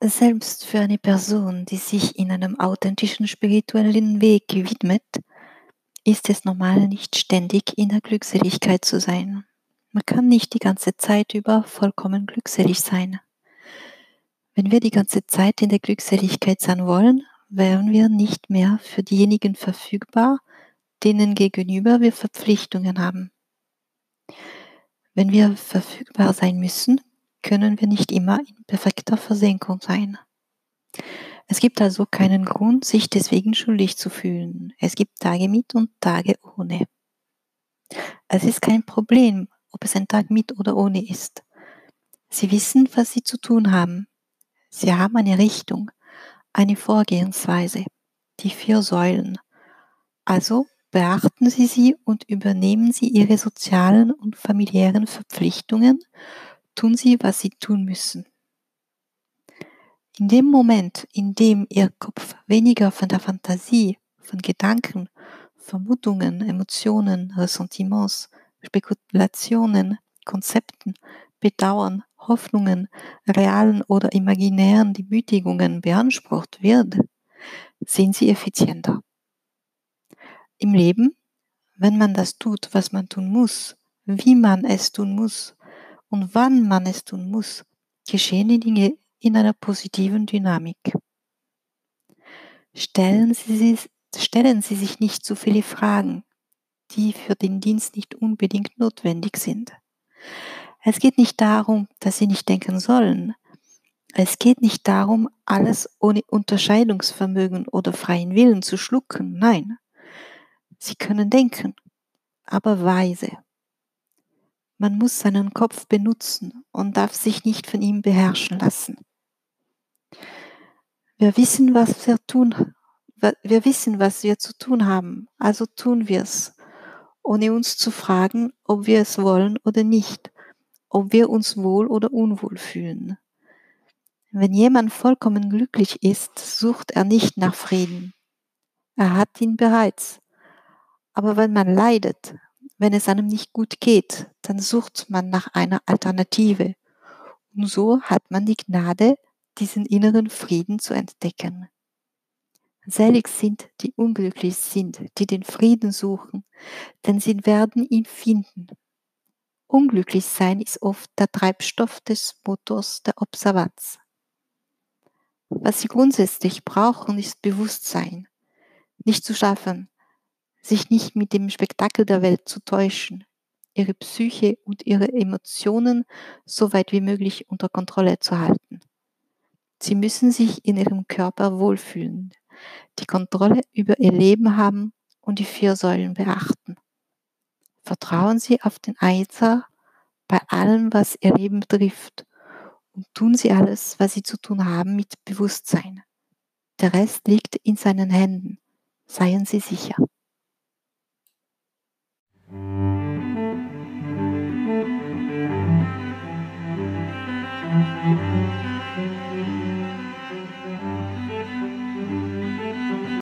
Selbst für eine Person, die sich in einem authentischen spirituellen Weg widmet, ist es normal, nicht ständig in der Glückseligkeit zu sein. Man kann nicht die ganze Zeit über vollkommen glückselig sein. Wenn wir die ganze Zeit in der Glückseligkeit sein wollen, wären wir nicht mehr für diejenigen verfügbar, denen gegenüber wir Verpflichtungen haben. Wenn wir verfügbar sein müssen, können wir nicht immer in perfekter Versenkung sein. Es gibt also keinen Grund, sich deswegen schuldig zu fühlen. Es gibt Tage mit und Tage ohne. Es ist kein Problem, ob es ein Tag mit oder ohne ist. Sie wissen, was Sie zu tun haben. Sie haben eine Richtung, eine Vorgehensweise, die vier Säulen. Also beachten Sie sie und übernehmen Sie Ihre sozialen und familiären Verpflichtungen tun sie, was sie tun müssen. In dem Moment, in dem Ihr Kopf weniger von der Fantasie, von Gedanken, Vermutungen, Emotionen, Ressentiments, Spekulationen, Konzepten, Bedauern, Hoffnungen, realen oder imaginären Demütigungen beansprucht wird, sind Sie effizienter. Im Leben, wenn man das tut, was man tun muss, wie man es tun muss, und wann man es tun muss, geschehen die Dinge in einer positiven Dynamik. Stellen Sie, stellen Sie sich nicht zu viele Fragen, die für den Dienst nicht unbedingt notwendig sind. Es geht nicht darum, dass Sie nicht denken sollen. Es geht nicht darum, alles ohne Unterscheidungsvermögen oder freien Willen zu schlucken. Nein, Sie können denken, aber weise. Man muss seinen Kopf benutzen und darf sich nicht von ihm beherrschen lassen. Wir wissen, was wir tun. Wir wissen, was wir zu tun haben, also tun wir es, ohne uns zu fragen, ob wir es wollen oder nicht, ob wir uns wohl oder unwohl fühlen. Wenn jemand vollkommen glücklich ist, sucht er nicht nach Frieden. Er hat ihn bereits. Aber wenn man leidet, wenn es einem nicht gut geht, dann sucht man nach einer Alternative. Und so hat man die Gnade, diesen inneren Frieden zu entdecken. Selig sind, die unglücklich sind, die den Frieden suchen, denn sie werden ihn finden. Unglücklich sein ist oft der Treibstoff des Motors der Observanz. Was sie grundsätzlich brauchen, ist Bewusstsein. Nicht zu schaffen, sich nicht mit dem Spektakel der Welt zu täuschen, ihre Psyche und ihre Emotionen so weit wie möglich unter Kontrolle zu halten. Sie müssen sich in ihrem Körper wohlfühlen, die Kontrolle über ihr Leben haben und die vier Säulen beachten. Vertrauen Sie auf den Eiser bei allem, was Ihr Leben betrifft und tun Sie alles, was Sie zu tun haben, mit Bewusstsein. Der Rest liegt in seinen Händen. Seien Sie sicher.